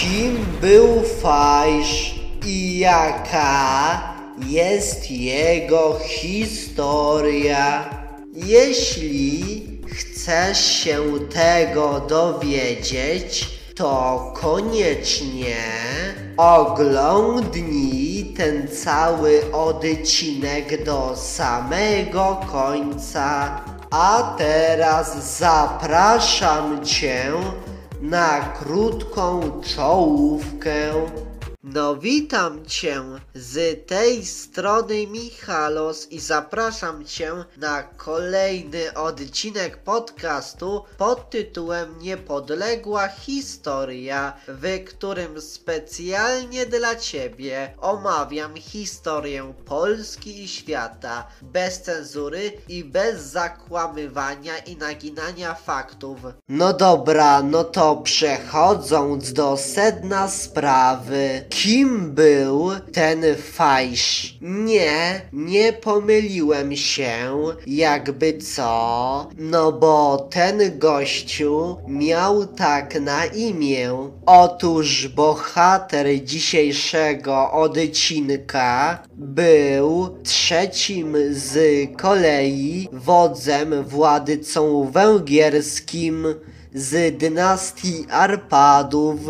Kim był Fajsz i jaka jest jego historia? Jeśli chcesz się tego dowiedzieć, to koniecznie oglądnij ten cały odcinek do samego końca. A teraz zapraszam Cię na krótką czołówkę. No witam Cię z tej strony Michalos i zapraszam Cię na kolejny odcinek podcastu pod tytułem Niepodległa Historia, w którym specjalnie dla Ciebie omawiam historię Polski i świata bez cenzury i bez zakłamywania i naginania faktów. No dobra, no to przechodząc do sedna sprawy. Kim był ten fajsz? Nie, nie pomyliłem się, jakby co. No bo ten gościu miał tak na imię. Otóż bohater dzisiejszego odcinka był trzecim z kolei wodzem władcą węgierskim z dynastii Arpadów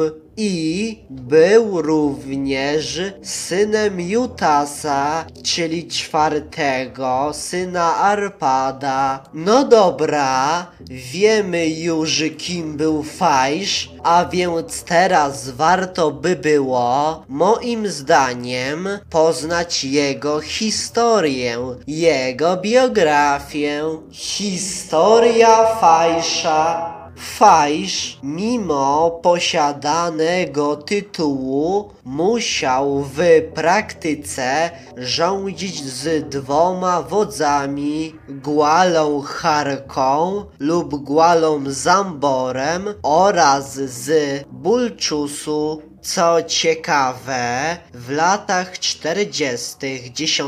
i był również synem Jutasa, czyli czwartego syna Arpada. No dobra, wiemy już kim był Fajsz, a więc teraz warto by było, moim zdaniem, poznać jego historię, jego biografię. Historia Fajsza Fajsz, mimo posiadanego tytułu, musiał w praktyce rządzić z dwoma wodzami, Gwalą Charką lub Gwalą Zamborem oraz z Bulczusu co ciekawe, w latach 40. X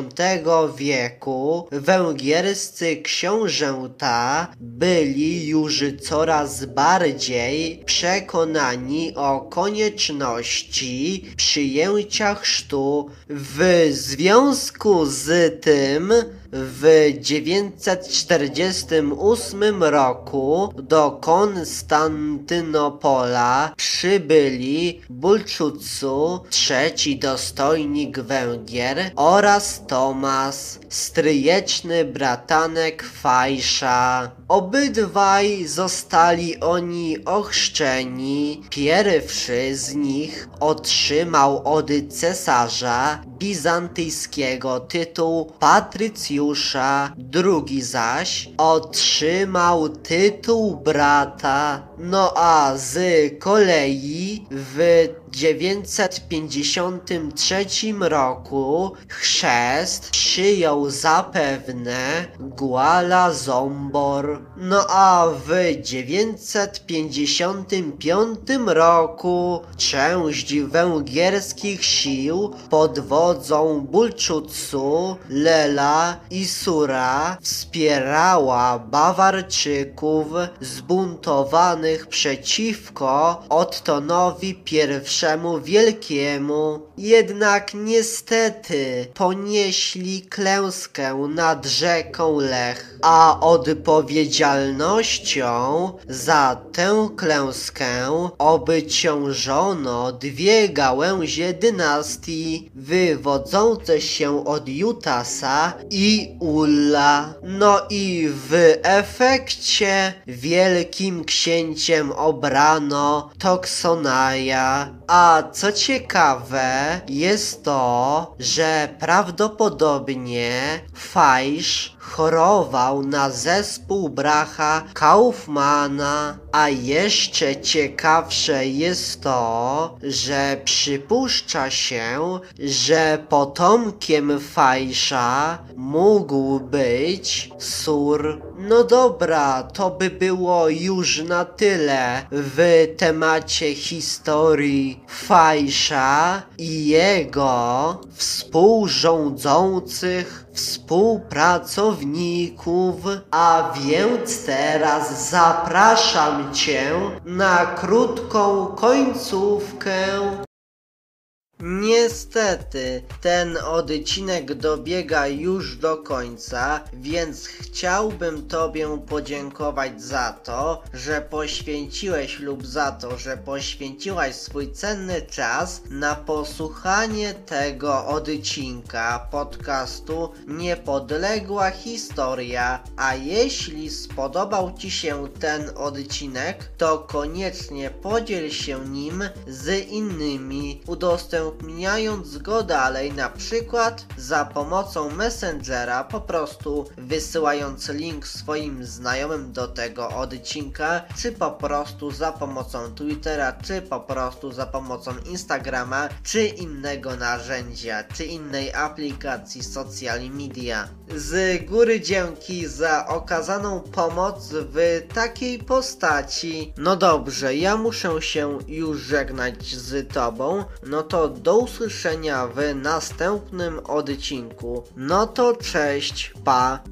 wieku węgierscy książęta byli już coraz bardziej przekonani o konieczności przyjęcia chrztu. W związku z tym w 948 roku do Konstantynopola przybyli Bulczutsu, trzeci dostojnik Węgier oraz Tomas, stryjeczny bratanek Fajsza. Obydwaj zostali oni ochrzczeni. Pierwszy z nich otrzymał od cesarza bizantyjskiego tytuł patrycjusza, drugi zaś otrzymał tytuł brata. No a z kolei w 953 roku chrzest przyjął zapewne Guala Zombor. No a w 955 roku część węgierskich sił pod wodzą Bulczutsu, Lela i Sura wspierała Bawarczyków zbuntowanych przeciwko Ottonowi I Wielkiemu. Jednak niestety ponieśli klęskę nad rzeką Lech, a odpowiedzialnością za tę klęskę obciążono dwie gałęzie dynastii wywodzące się od Jutasa i Ulla. No i w efekcie wielkim księciem obrano Toksonaja. A co ciekawe, jest to, że prawdopodobnie Fajsz chorował na zespół bracha Kaufmana, a jeszcze ciekawsze jest to, że przypuszcza się, że potomkiem Fajsza mógł być Sur. No dobra, to by było już na tyle w temacie historii Fajsza i jego współrządzących współpracowników. A więc teraz zapraszam Cię na krótką końcówkę. Niestety, ten odcinek dobiega już do końca, więc chciałbym Tobie podziękować za to, że poświęciłeś lub za to, że poświęciłaś swój cenny czas na posłuchanie tego odcinka podcastu Niepodległa Historia. A jeśli spodobał Ci się ten odcinek, to koniecznie podziel się nim z innymi, udostępniając go dalej, na przykład za pomocą Messengera, po prostu wysyłając link swoim znajomym do tego odcinka, czy po prostu za pomocą Twittera, czy po prostu za pomocą Instagrama, czy innego narzędzia, czy innej aplikacji social media. Z góry dzięki za okazaną pomoc w takiej postaci. No dobrze, ja muszę się już żegnać z Tobą, no to do usłyszenia w następnym odcinku. No to cześć, pa!